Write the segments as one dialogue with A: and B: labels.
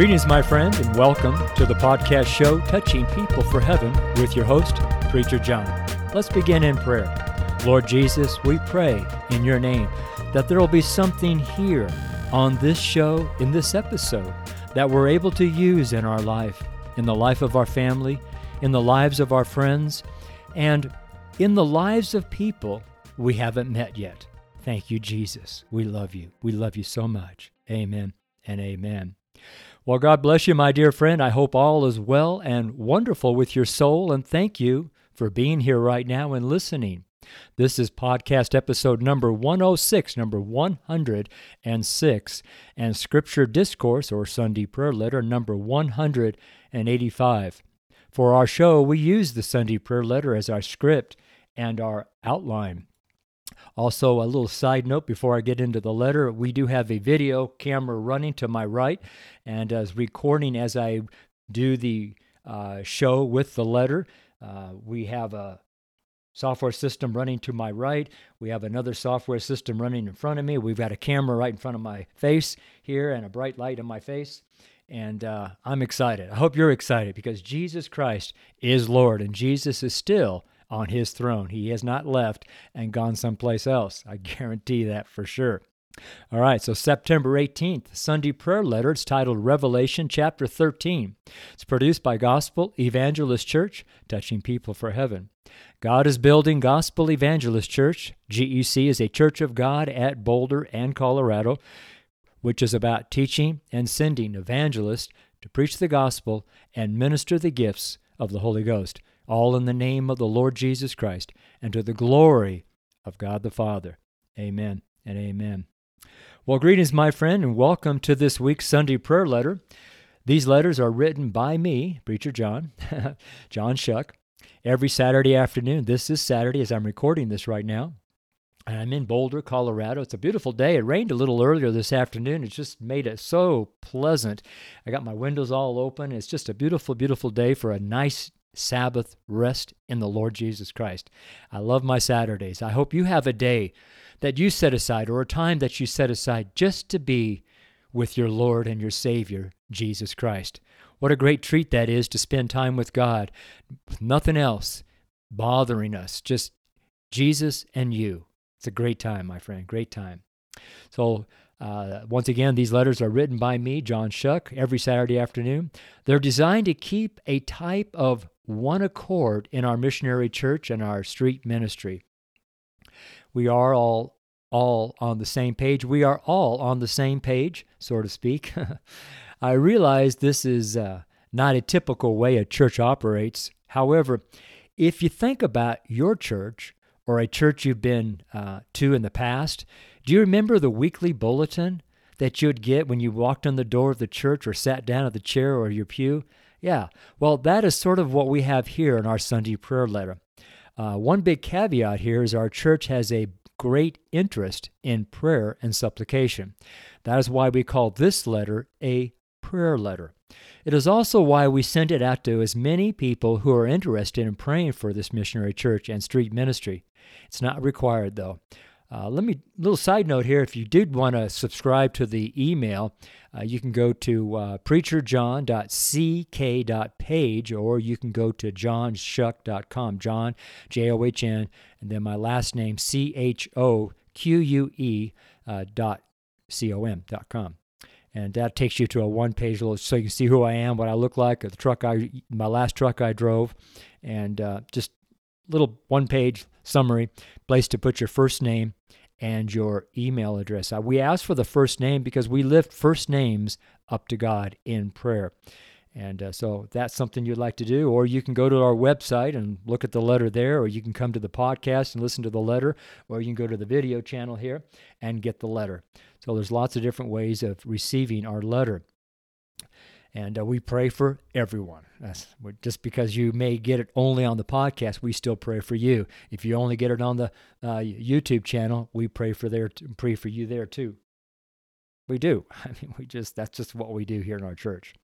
A: Greetings, my friend, and welcome to the podcast show Touching People for Heaven with your host, Preacher John. Let's begin in prayer. Lord Jesus, we pray in your name that there will be something here on this show, in this episode, that we're able to use in our life, in the life of our family, in the lives of our friends, and in the lives of people we haven't met yet. Thank you, Jesus. We love you. We love you so much. Amen and amen. Well, God bless you, my dear friend. I hope all is well and wonderful with your soul, and thank you for being here right now and listening. This is podcast episode number 106, number 106, and Scripture Discourse or Sunday Prayer Letter number 185. For our show, we use the Sunday Prayer Letter as our script and our outline. Also, a little side note before I get into the letter, we do have a video camera running to my right and as recording as I do the uh, show with the letter. Uh, we have a software system running to my right. We have another software system running in front of me. We've got a camera right in front of my face here and a bright light in my face. And uh, I'm excited. I hope you're excited because Jesus Christ is Lord and Jesus is still on his throne. He has not left and gone someplace else. I guarantee that for sure. All right, so September 18th, Sunday prayer letter. It's titled Revelation chapter 13. It's produced by Gospel Evangelist Church, touching people for heaven. God is building Gospel Evangelist Church. GEC is a church of God at Boulder and Colorado, which is about teaching and sending evangelists to preach the gospel and minister the gifts of the Holy Ghost all in the name of the Lord Jesus Christ, and to the glory of God the Father. Amen and amen. Well, greetings, my friend, and welcome to this week's Sunday prayer letter. These letters are written by me, Preacher John, John Choque, every Saturday afternoon. This is Saturday as I'm recording this right now. And I'm in Boulder, Colorado. It's a beautiful day. It rained a little earlier this afternoon. It just made it so pleasant. I got my windows all open. It's just a beautiful, beautiful day for a nice Sabbath rest in the Lord Jesus Christ. I love my Saturdays. I hope you have a day that you set aside or a time that you set aside just to be with your Lord and your Savior, Jesus Christ. What a great treat that is to spend time with God, nothing else bothering us, just Jesus and you. It's a great time, my friend, great time. So, uh, once again, these letters are written by me, John Choque, every Saturday afternoon. They're designed to keep a type of one accord in our missionary church and our street ministry. We are all all on the same page. We are all on the same page, so to speak. I realize this is uh, not a typical way a church operates. However, if you think about your church or a church you've been uh, to in the past, do you remember the weekly bulletin that you'd get when you walked on the door of the church or sat down at the chair or your pew? Yeah, well, that is sort of what we have here in our Sunday prayer letter. Uh, one big caveat here is our church has a great interest in prayer and supplication. That is why we call this letter a prayer letter. It is also why we send it out to as many people who are interested in praying for this missionary church and street ministry. It's not required, though. Uh, let me little side note here. If you did want to subscribe to the email, uh, you can go to uh, preacherjohn.ck.page or you can go to johnchoque.com. John J O H N and then my last name C H O Q U E uh, dot C O M dot com. And that takes you to a one-page little, so you can see who I am, what I look like, the truck I, my last truck I drove, and uh, just little one-page summary, place to put your first name and your email address. Uh, we ask for the first name because we lift first names up to God in prayer. And uh, so that's something you'd like to do, or you can go to our website and look at the letter there, or you can come to the podcast and listen to the letter, or you can go to the video channel here and get the letter. So there's lots of different ways of receiving our letter. And uh, we pray for everyone. That's, just because you may get it only on the podcast, we still pray for you. If you only get it on the uh, YouTube channel, we pray for there, pray for you there too. We do. I mean, we just that's just what we do here in our church.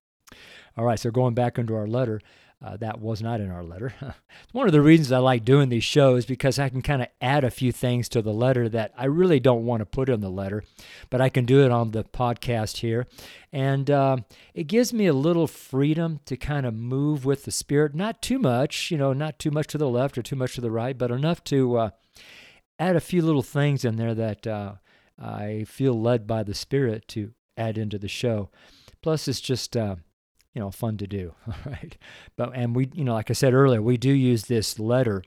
A: All right, so going back into our letter, Uh, that was not in our letter. one of the reasons I like doing these shows because I can kind of add a few things to the letter that I really don't want to put in the letter, but I can do it on the podcast here. And uh, it gives me a little freedom to kind of move with the Spirit. Not too much, you know, not too much to the left or too much to the right, but enough to uh, add a few little things in there that uh, I feel led by the Spirit to add into the show. Plus, it's just uh, you know fun to do all right but and we you know like i said earlier we do use this letter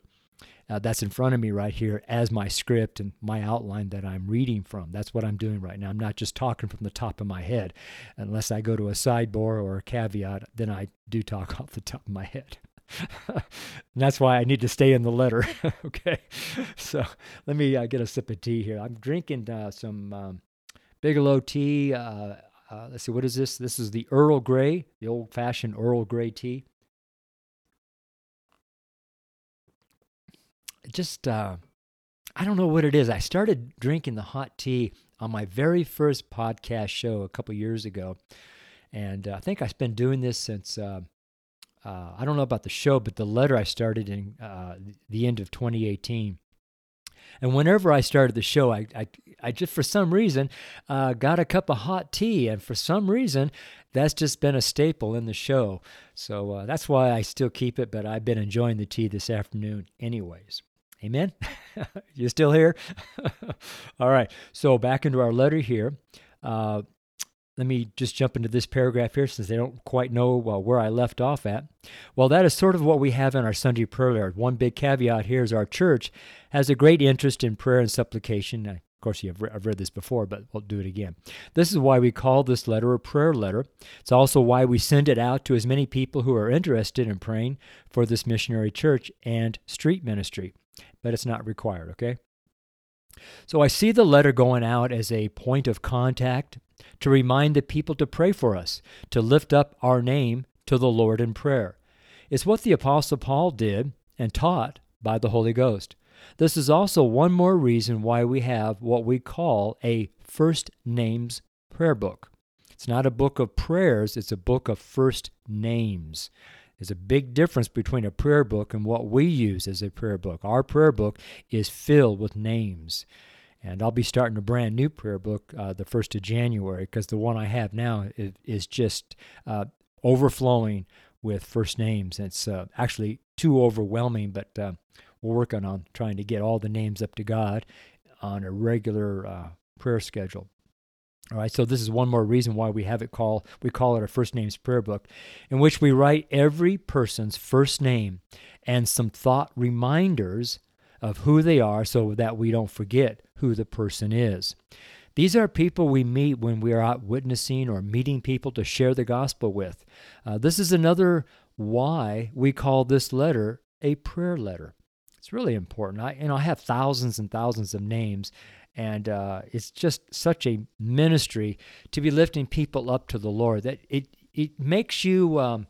A: uh, that's in front of me right here as my script and my outline that i'm reading from that's what i'm doing right now i'm not just talking from the top of my head unless i go to a sidebar or a caveat then i do talk off the top of my head and that's why I need to stay in the letter. okay, so let me uh, get a sip of tea here. I'm drinking uh, some um, Bigelow tea. Uh, uh, let's see, what is this? This is the Earl Grey, the old fashioned Earl Grey tea. Just, uh, I don't know what it is. I started drinking the hot tea on my very first podcast show a couple years ago. And uh, I think I've been doing this since, uh, uh, I don't know about the show, but the letter I started in uh, the end of 2018. And whenever I started the show, I, I, I just, for some reason, uh, got a cup of hot tea. And for some reason, that's just been a staple in the show. So uh, that's why I still keep it, but I've been enjoying the tea this afternoon, anyways. Amen? you still here? All right. So back into our letter here. Uh, let me just jump into this paragraph here since they don't quite know uh, where I left off at. Well, that is sort of what we have in our Sunday prayer. One big caveat here is our church has a great interest in prayer and supplication. Of course, you've re- I've read this before, but we'll do it again. This is why we call this letter a prayer letter. It's also why we send it out to as many people who are interested in praying for this missionary church and street ministry. But it's not required, okay? So I see the letter going out as a point of contact to remind the people to pray for us, to lift up our name to the Lord in prayer. It's what the Apostle Paul did and taught by the Holy Ghost. This is also one more reason why we have what we call a first names prayer book. It's not a book of prayers, it's a book of first names. There's a big difference between a prayer book and what we use as a prayer book. Our prayer book is filled with names. And I'll be starting a brand new prayer book uh, the 1st of January because the one I have now is, is just uh, overflowing with first names. It's uh, actually too overwhelming, but uh, we're working on trying to get all the names up to God on a regular uh, prayer schedule. All right, so this is one more reason why we have it call we call it our first names prayer book, in which we write every person's first name and some thought reminders of who they are so that we don't forget who the person is. These are people we meet when we are out witnessing or meeting people to share the gospel with. Uh, this is another why we call this letter a prayer letter. It's really important. I, you know, I have thousands and thousands of names, and uh, it's just such a ministry to be lifting people up to the Lord that it it makes you um,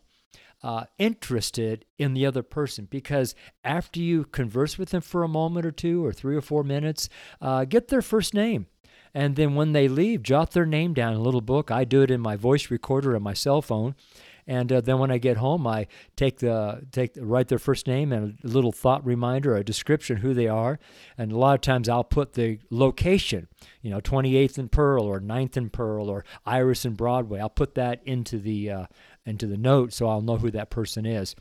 A: uh, interested in the other person because after you converse with them for a moment or two or three or four minutes, uh, get their first name. And then when they leave, jot their name down in a little book. I do it in my voice recorder on my cell phone. And uh, then when I get home, I take the take write their first name and a little thought reminder, a description who they are, and a lot of times I'll put the location, you know, 28th and Pearl or 9th and Pearl or Iris and Broadway. I'll put that into the uh, into the note so I'll know who that person is.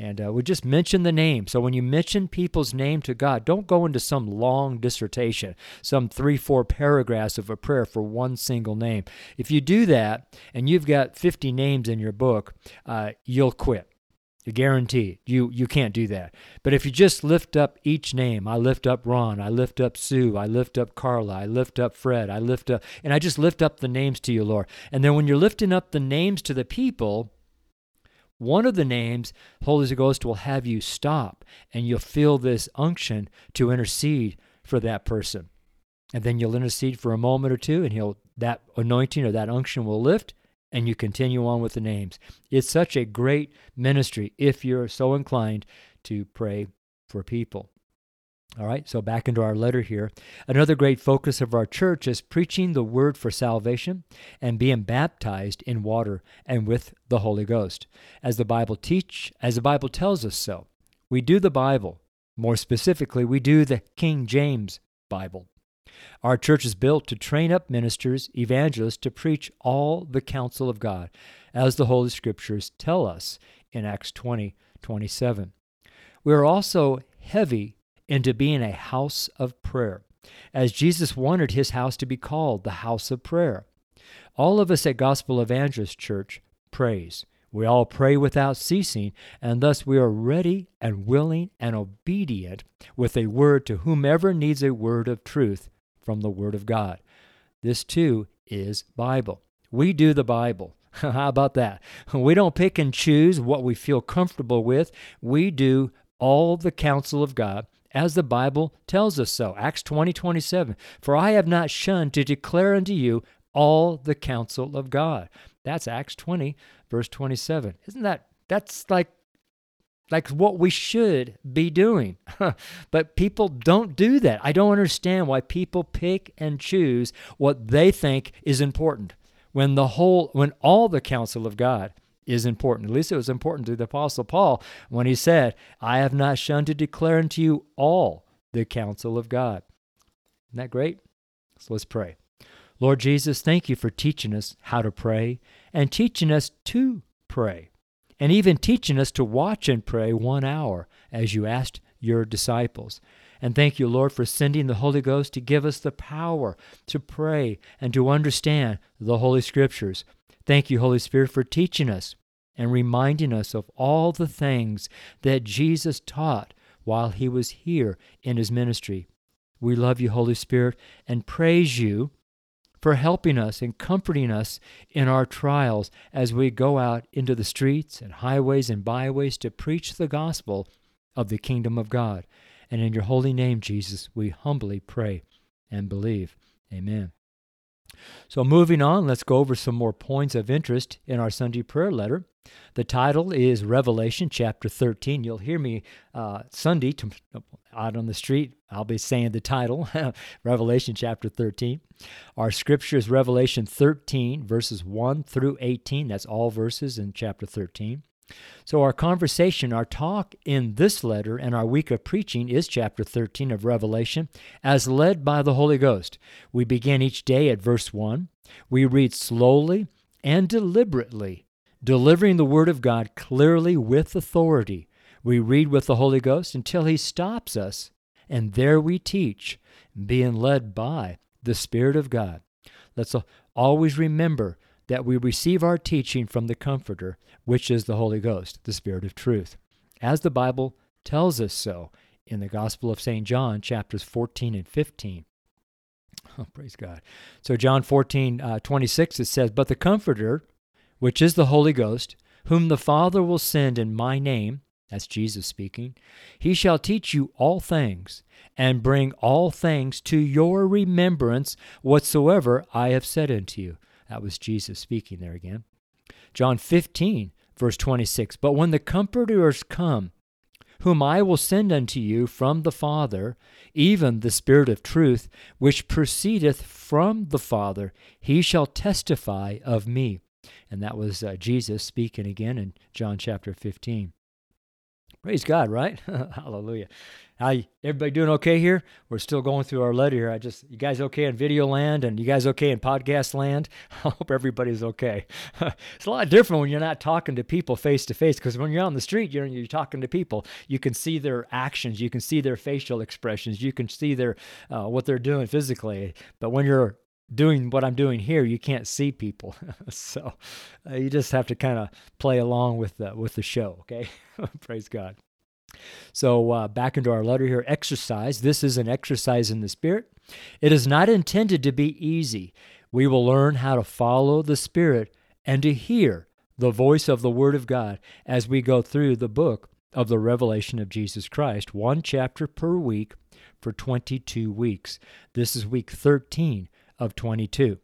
A: And uh, we just mention the name. So when you mention people's name to God, don't go into some long dissertation, some three, four paragraphs of a prayer for one single name. If you do that and you've got 50 names in your book, uh, you'll quit. Guarantee you you can't do that. But if you just lift up each name, I lift up Ron, I lift up Sue, I lift up Carla, I lift up Fred, I lift up and I just lift up the names to you, Lord. And then when you're lifting up the names to the people, one of the names, Holy Ghost will have you stop and you'll feel this unction to intercede for that person. And then you'll intercede for a moment or two and he'll that anointing or that unction will lift and you continue on with the names. It's such a great ministry if you're so inclined to pray for people. All right, so back into our letter here. Another great focus of our church is preaching the word for salvation and being baptized in water and with the Holy Ghost. As the Bible teach, as the Bible tells us so. We do the Bible. More specifically, we do the King James Bible. Our church is built to train up ministers, evangelists to preach all the counsel of God, as the Holy Scriptures tell us in Acts 20 27. We are also heavy into being a house of prayer, as Jesus wanted his house to be called the house of prayer. All of us at Gospel Evangelist Church prays. We all pray without ceasing, and thus we are ready and willing and obedient with a word to whomever needs a word of truth from the Word of God. This too is Bible. We do the Bible. How about that? We don't pick and choose what we feel comfortable with. We do all the counsel of God as the Bible tells us so. Acts 20 27. For I have not shunned to declare unto you all the counsel of God. That's Acts 20, verse 27. Isn't that, that's like, like what we should be doing. but people don't do that. I don't understand why people pick and choose what they think is important when the whole, when all the counsel of God is important. At least it was important to the Apostle Paul when he said, I have not shunned to declare unto you all the counsel of God. Isn't that great? So let's pray. Lord Jesus, thank you for teaching us how to pray and teaching us to pray, and even teaching us to watch and pray one hour as you asked your disciples. And thank you, Lord, for sending the Holy Ghost to give us the power to pray and to understand the Holy Scriptures. Thank you, Holy Spirit, for teaching us and reminding us of all the things that Jesus taught while he was here in his ministry. We love you, Holy Spirit, and praise you for helping us and comforting us in our trials as we go out into the streets and highways and byways to preach the gospel of the kingdom of God. And in your holy name, Jesus, we humbly pray and believe. Amen. So, moving on, let's go over some more points of interest in our Sunday prayer letter. The title is Revelation chapter 13. You'll hear me uh, Sunday out on the street. I'll be saying the title, Revelation chapter 13. Our scripture is Revelation 13, verses 1 through 18. That's all verses in chapter 13. So, our conversation, our talk in this letter and our week of preaching is chapter 13 of Revelation, as led by the Holy Ghost. We begin each day at verse 1. We read slowly and deliberately, delivering the Word of God clearly with authority. We read with the Holy Ghost until He stops us, and there we teach, being led by the Spirit of God. Let's always remember that we receive our teaching from the Comforter, which is the Holy Ghost, the Spirit of truth, as the Bible tells us so in the Gospel of St. John, chapters 14 and 15. Oh, praise God. So, John 14, uh, 26, it says, But the Comforter, which is the Holy Ghost, whom the Father will send in my name, that's Jesus speaking, he shall teach you all things, and bring all things to your remembrance whatsoever I have said unto you. That was Jesus speaking there again. John 15, verse 26. But when the Comforters come, whom I will send unto you from the Father, even the Spirit of truth, which proceedeth from the Father, he shall testify of me. And that was uh, Jesus speaking again in John chapter 15. Praise God, right? Hallelujah. How everybody doing okay here? We're still going through our letter here. I just you guys okay in video land and you guys okay in podcast land? I hope everybody's okay. it's a lot different when you're not talking to people face to face because when you're on the street, you're you're talking to people. You can see their actions, you can see their facial expressions, you can see their uh, what they're doing physically. But when you're doing what I'm doing here, you can't see people, so uh, you just have to kind of play along with the with the show. Okay, praise God. So uh, back into our letter here. Exercise. This is an exercise in the Spirit. It is not intended to be easy. We will learn how to follow the Spirit and to hear the voice of the Word of God as we go through the book of the revelation of Jesus Christ, one chapter per week for 22 weeks. This is week 13 of 22.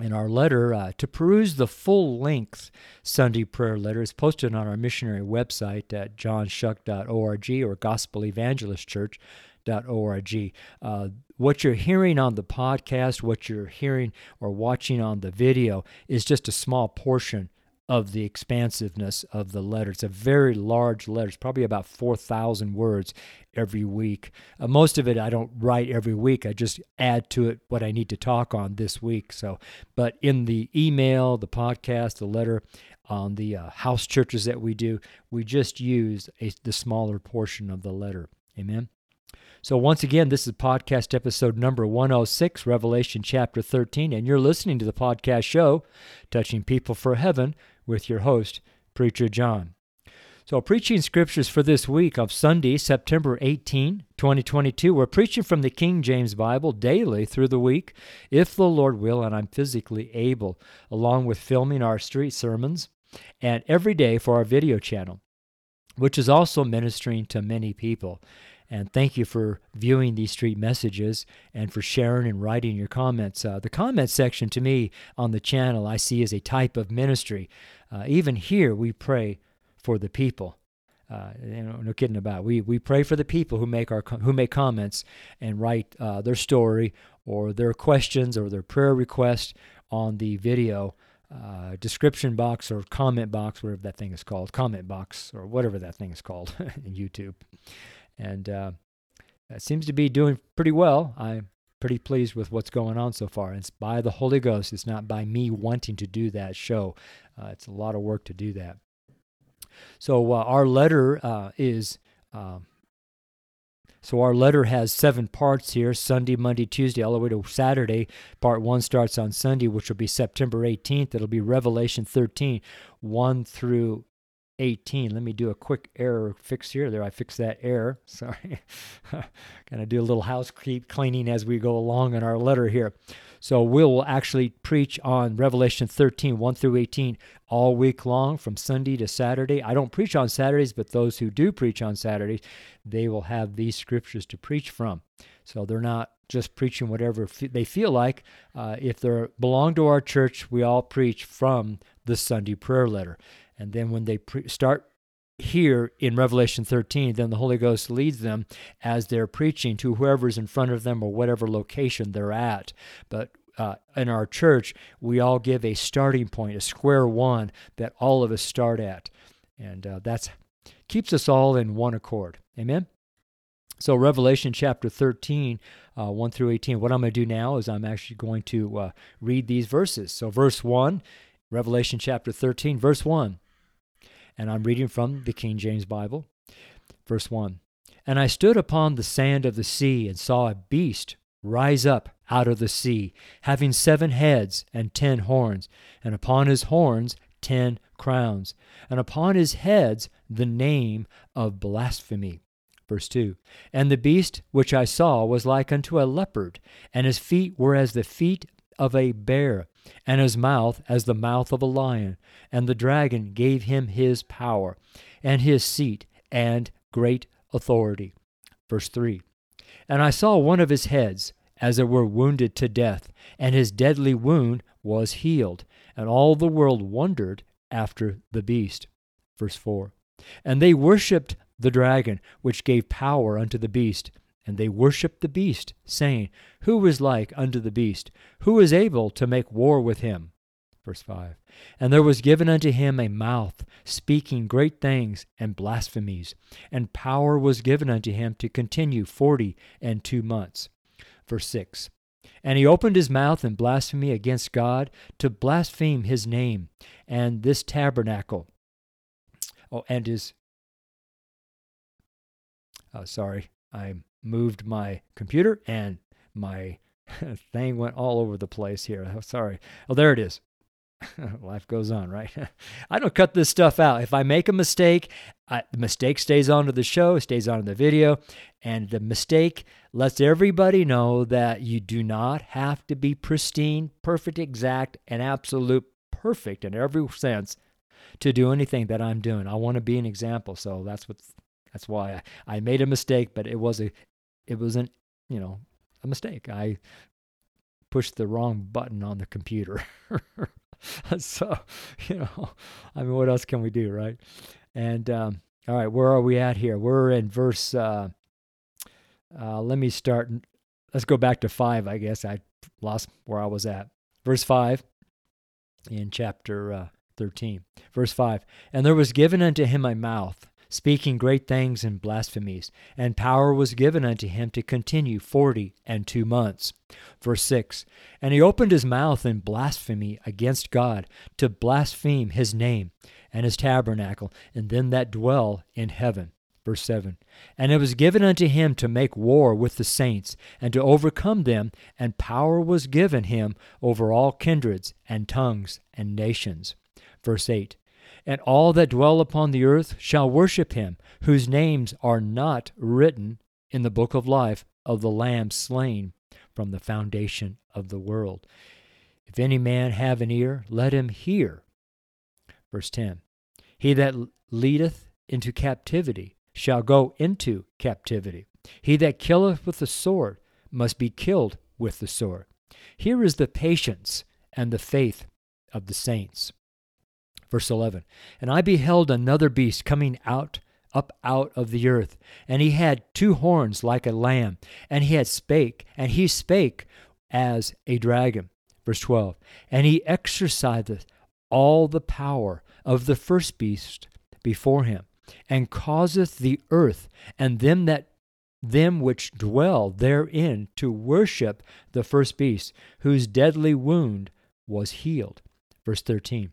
A: In our letter, uh, to peruse the full length Sunday prayer letter is posted on our missionary website at johnchoque.org or gospelevangelistchurch.org Uh, what you're hearing on the podcast, what you're hearing or watching on the video, is just a small portion of the expansiveness of the letter. It's a very large letter. It's probably about 4,000 words every week. Uh, most of it I don't write every week. I just add to it what I need to talk on this week. So, but in the email, the podcast, the letter, on the uh, house churches that we do, we just use a, the smaller portion of the letter. Amen. So, once again, this is podcast episode number 106, Revelation chapter 13, and you're listening to the podcast show, Touching People for Heaven, with your host, Preacher John. So, preaching scriptures for this week of Sunday, September 18, 2022. We're preaching from the King James Bible daily through the week, if the Lord will, and I'm physically able, along with filming our street sermons and every day for our video channel, which is also ministering to many people. And thank you for viewing these street messages and for sharing and writing your comments. Uh, the comment section to me on the channel I see as a type of ministry. Uh, even here, we pray for the people. Uh, you know, no kidding about. It. We we pray for the people who make our who make comments and write uh, their story or their questions or their prayer request on the video uh, description box or comment box, whatever that thing is called, comment box or whatever that thing is called in YouTube. And uh, seems to be doing pretty well. I'm pretty pleased with what's going on so far. It's by the Holy Ghost. It's not by me wanting to do that show. Uh, it's a lot of work to do that. So uh, our letter uh, is um, so our letter has seven parts here Sunday, Monday, Tuesday, all the way to Saturday. Part one starts on Sunday, which will be September 18th. It'll be Revelation 13, 1 through 18. Let me do a quick error fix here. There, I fixed that error. Sorry. Gonna do a little house cleaning as we go along in our letter here. So we'll actually preach on Revelation 13, 1 through 18, all week long from Sunday to Saturday. I don't preach on Saturdays, but those who do preach on Saturdays, they will have these scriptures to preach from. So they're not just preaching whatever they feel like. Uh, if they belong to our church, we all preach from the Sunday prayer letter. And then when they pre- start here in Revelation 13, then the Holy Ghost leads them as they're preaching to whoever's in front of them or whatever location they're at. But uh, in our church, we all give a starting point, a square one that all of us start at. And uh, that's keeps us all in one accord. Amen? So, Revelation chapter 13, uh, 1 through 18. What I'm going to do now is I'm actually going to uh, read these verses. So, verse 1, Revelation chapter 13, verse 1 and I'm reading from the King James Bible. Verse 1 And I stood upon the sand of the sea and saw a beast rise up out of the sea, having seven heads and ten horns, and upon his horns ten crowns, and upon his heads the name of blasphemy. Verse 2 And the beast which I saw was like unto a leopard, and his feet were as the feet of a bear, and his mouth as the mouth of a lion. And the dragon gave him his power, and his seat, and great authority. Verse 3 And I saw one of his heads, as it were wounded to death, and his deadly wound was healed, and all the world wondered after the beast. Verse 4 And they worshipped the dragon, which gave power unto the beast and they worshipped the beast, saying, Who is like unto the beast? Who is able to make war with him? Verse 5 And there was given unto him a mouth, speaking great things and blasphemies, and power was given unto him to continue forty and two months. Verse 6 And he opened his mouth in blasphemy against God to blaspheme his name and this tabernacle. Oh, and his. Oh, sorry. I'm moved my computer and my thing went all over the place here. Sorry. Oh, there it is. Life goes on, right? I don't cut this stuff out. If I make a mistake, I, the mistake stays onto the show, stays onto the video, and the mistake lets everybody know that you do not have to be pristine, perfect, exact, and absolute perfect in every sense to do anything that I'm doing. I want to be an example, so that's what that's why I, I made a mistake, but it was a it wasn't, you know, a mistake. I pushed the wrong button on the computer. so, you know, I mean, what else can we do, right? And um, all right, where are we at here? We're in verse uh, Uh, let me start. Let's go back to 5, I guess. I lost where I was at. Verse 5 in chapter uh, 13. Verse 5 And there was given unto him a mouth speaking great things and blasphemies, and power was given unto him to continue forty and two months. Verse 6 And he opened his mouth in blasphemy against God, to blaspheme his name and his tabernacle, and them that dwell in heaven. Verse 7 And it was given unto him to make war with the saints, and to overcome them, and power was given him over all kindreds, and tongues, and nations. Verse 8 and all that dwell upon the earth shall worship him, whose names are not written in the book of life of the Lamb slain from the foundation of the world. If any man have an ear, let him hear. Verse 10 He that leadeth into captivity shall go into captivity. He that killeth with the sword must be killed with the sword. Here is the patience and the faith of the saints. Verse 11 And I beheld another beast coming out up out of the earth, and he had two horns like a lamb, and he had spake, and he spake as a dragon. Verse 12 And he exerciseth all the power of the first beast before him, and causeth the earth and them that them which dwell therein to worship the first beast, whose deadly wound was healed. Verse 13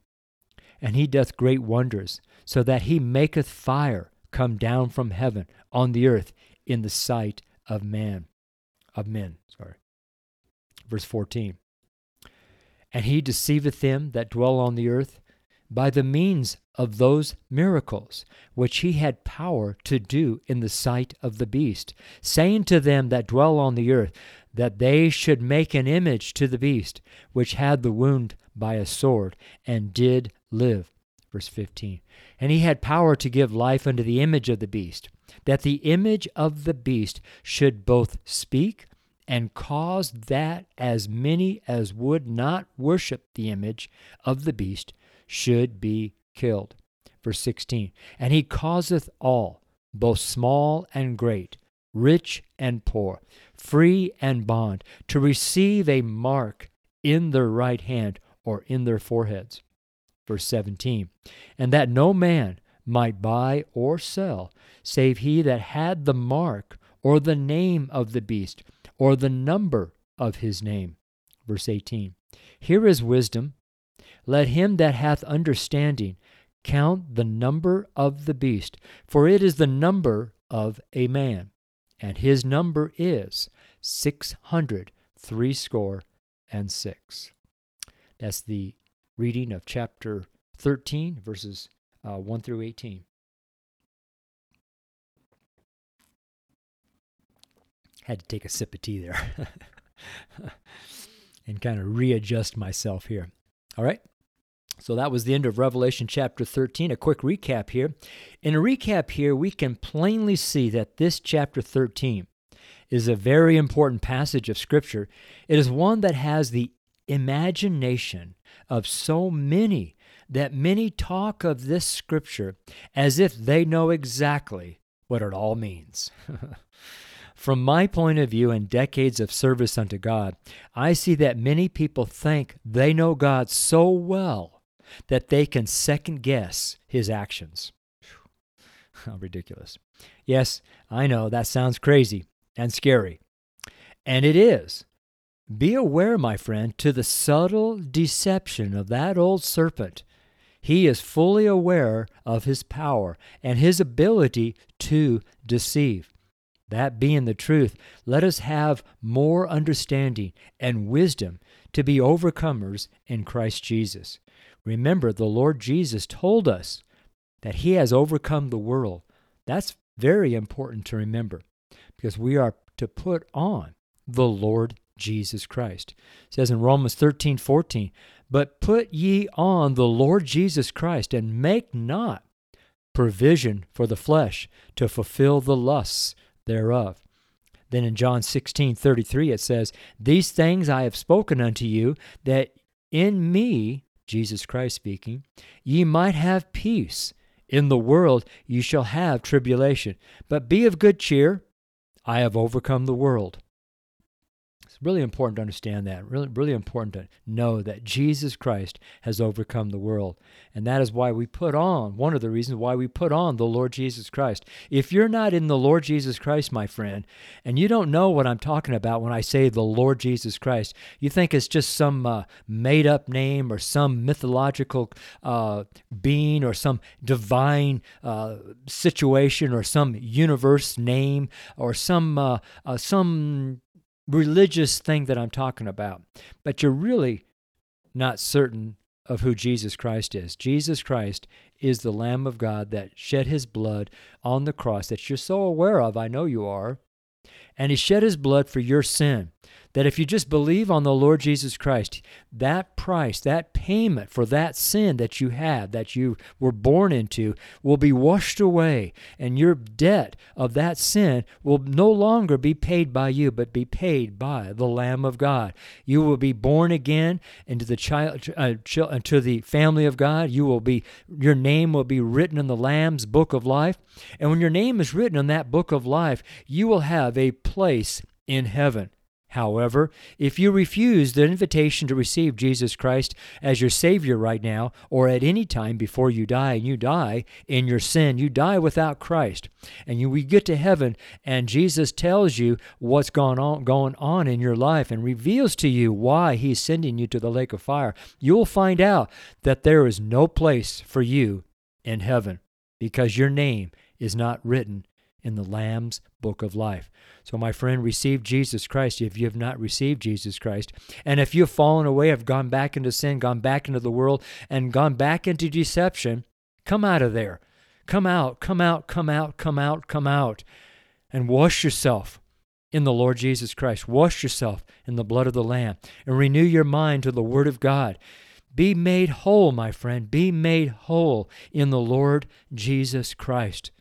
A: and he doth great wonders, so that he maketh fire come down from heaven on the earth in the sight of man, of men. Sorry. Verse 14. And he deceiveth them that dwell on the earth by the means of those miracles which he had power to do in the sight of the beast, saying to them that dwell on the earth that they should make an image to the beast, which had the wound by a sword, and did live. Verse 15. And he had power to give life unto the image of the beast, that the image of the beast should both speak and cause that as many as would not worship the image of the beast should be killed. Verse 16. And he causeth all, both small and great, rich and poor, free and bond, to receive a mark in their right hand or in their foreheads verse 17, and that no man might buy or sell, save he that had the mark or the name of the beast or the number of his name. Verse 18, Here is wisdom. Let him that hath understanding count the number of the beast, for it is the number of a man, and his number is six hundred threescore and six. That's the reading of chapter 13, verses uh, 1 through 18. Had to take a sip of tea there and kind of readjust myself here. All right. So that was the end of Revelation chapter 13. A quick recap here. In a recap here, we can plainly see that this chapter 13 is a very important passage of Scripture. It is one that has the imagination of so many that many talk of this scripture as if they know exactly what it all means. From my point of view and decades of service unto God, I see that many people think they know God so well that they can second guess his actions. How ridiculous. Yes, I know that sounds crazy and scary. And it is. Be aware, my friend, to the subtle deception of that old serpent. He is fully aware of his power and his ability to deceive. That being the truth, let us have more understanding and wisdom to be overcomers in Christ Jesus. Remember, the Lord Jesus told us that he has overcome the world. That's very important to remember because we are to put on the Lord Jesus Christ. It says in Romans 13 14, But put ye on the Lord Jesus Christ, and make not provision for the flesh to fulfill the lusts thereof. Then in John 16 33, it says, These things I have spoken unto you, that in me, Jesus Christ speaking, ye might have peace. In the world ye shall have tribulation. But be of good cheer. I have overcome the world. It's really important to understand that. Really, really important to know that Jesus Christ has overcome the world. And that is why we put on, one of the reasons why we put on the Lord Jesus Christ. If you're not in the Lord Jesus Christ, my friend, and you don't know what I'm talking about when I say the Lord Jesus Christ, you think it's just some uh, made up name or some mythological uh, being or some divine uh, situation or some universe name or some, uh, uh, some religious thing that I'm talking about, but you're really not certain of who Jesus Christ is. Jesus Christ is the Lamb of God that shed his blood on the cross that you're so aware of. I know you are. And he shed his blood for your sin that if you just believe on the Lord Jesus Christ, that price, that payment for that sin that you have, that you were born into, will be washed away, and your debt of that sin will no longer be paid by you, but be paid by the Lamb of God. You will be born again into the child, uh, into the family of God. You will be, your name will be written in the Lamb's book of life, and when your name is written in that book of life, you will have a place in heaven. However, if you refuse the invitation to receive Jesus Christ as your Savior right now, or at any time before you die, and you die in your sin, you die without Christ, and you, we get to heaven, and Jesus tells you what's going on, going on in your life and reveals to you why He's sending you to the lake of fire, you'll find out that there is no place for you in heaven because your name is not written in the Lamb's book of life. So, my friend, receive Jesus Christ if you have not received Jesus Christ. And if you've fallen away, have gone back into sin, gone back into the world, and gone back into deception, come out of there. Come out, come out, come out, come out, come out, and wash yourself in the Lord Jesus Christ. Wash yourself in the blood of the Lamb and renew your mind to the Word of God. Be made whole, my friend. Be made whole in the Lord Jesus Christ.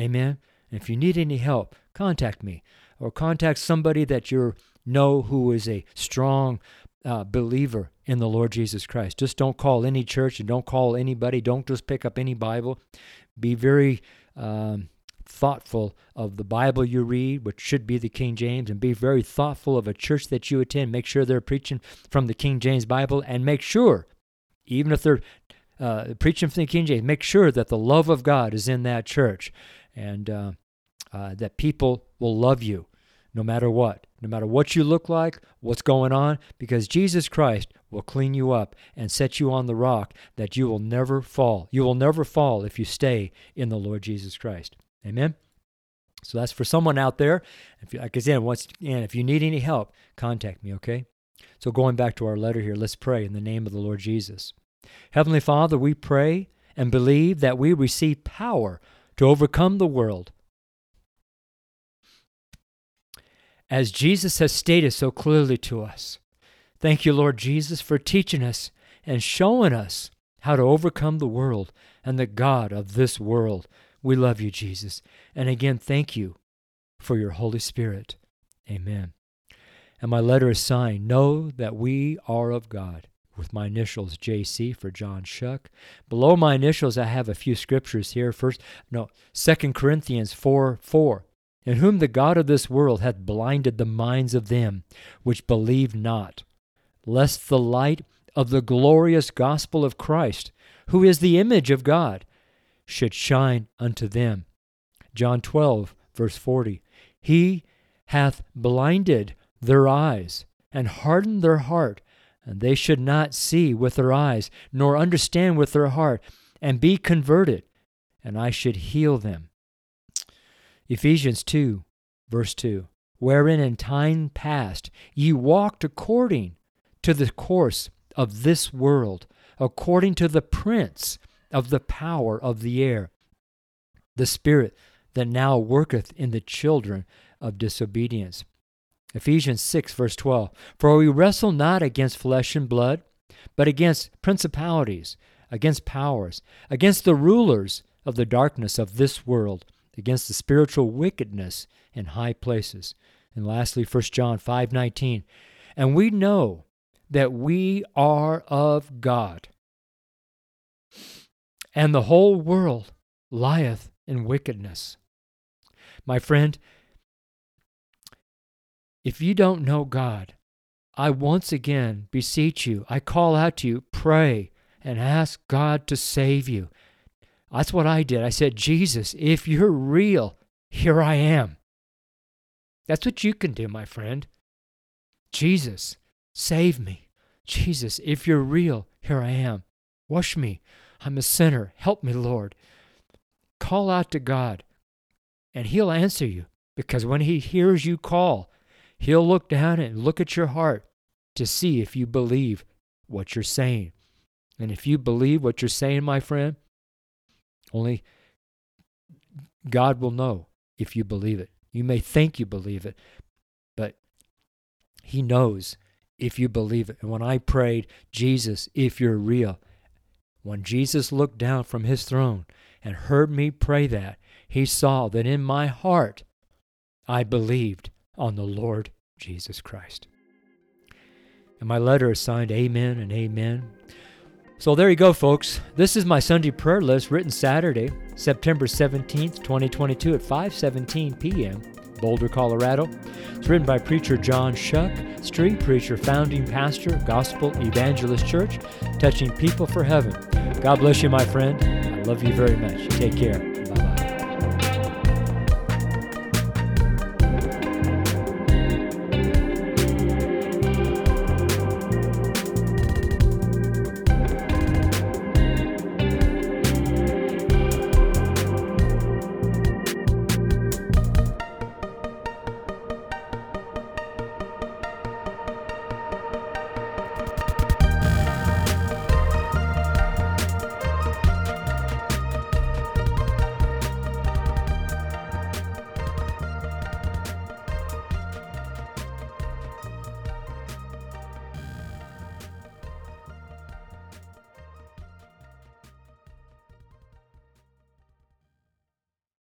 A: Amen. And if you need any help, contact me or contact somebody that you know who is a strong uh, believer in the Lord Jesus Christ. Just don't call any church and don't call anybody. Don't just pick up any Bible. Be very um, thoughtful of the Bible you read, which should be the King James, and be very thoughtful of a church that you attend. Make sure they're preaching from the King James Bible, and make sure, even if they're uh, preaching from the King James, make sure that the love of God is in that church and uh, uh, that people will love you no matter what, no matter what you look like, what's going on, because Jesus Christ will clean you up and set you on the rock that you will never fall. You will never fall if you stay in the Lord Jesus Christ. Amen. So that's for someone out there. If you, like said, once and if you need any help, contact me. Okay. So going back to our letter here, let's pray in the name of the Lord Jesus. Heavenly Father, we pray and believe that we receive power to overcome the world. As Jesus has stated so clearly to us. Thank you, Lord Jesus, for teaching us and showing us how to overcome the world and the God of this world. We love you, Jesus. And again, thank you for your Holy Spirit. Amen. And my letter is signed, Know that we are of God with my initials JC for John Choque. Below my initials, I have a few scriptures here. First, no, Second Corinthians 4 4. In whom the God of this world hath blinded the minds of them which believe not, lest the light of the glorious gospel of Christ, who is the image of God, should shine unto them. John 12, verse 40. He hath blinded their eyes and hardened their heart and they should not see with their eyes, nor understand with their heart, and be converted, and I should heal them. Ephesians 2, verse 2 Wherein in time past ye walked according to the course of this world, according to the prince of the power of the air, the spirit that now worketh in the children of disobedience Ephesians 6, verse 12. For we wrestle not against flesh and blood, but against principalities, against powers, against the rulers of the darkness of this world, against the spiritual wickedness in high places. And lastly, 1 John 5:19. And we know that we are of God, and the whole world lieth in wickedness. My friend, If you don't know God, I once again beseech you, I call out to you, pray and ask God to save you. That's what I did. I said, Jesus, if you're real, here I am. That's what you can do, my friend. Jesus, save me. Jesus, if you're real, here I am. Wash me. I'm a sinner. Help me, Lord. Call out to God, and He'll answer you because when He hears you call, He'll look down and look at your heart to see if you believe what you're saying. And if you believe what you're saying, my friend, only God will know if you believe it. You may think you believe it, but He knows if you believe it. And when I prayed, Jesus, if you're real, when Jesus looked down from His throne and heard me pray that, He saw that in my heart I believed on the Lord Jesus Christ. And my letter is signed Amen and Amen. So there you go, folks. This is my Sunday prayer list written Saturday, September 17th, 2022 at 5:17 p.m. Boulder, Colorado. It's written by preacher John Choque, street preacher, founding pastor, Gospel Evangelist Church, touching people for heaven. God bless you, my friend. I love you very much. Take care.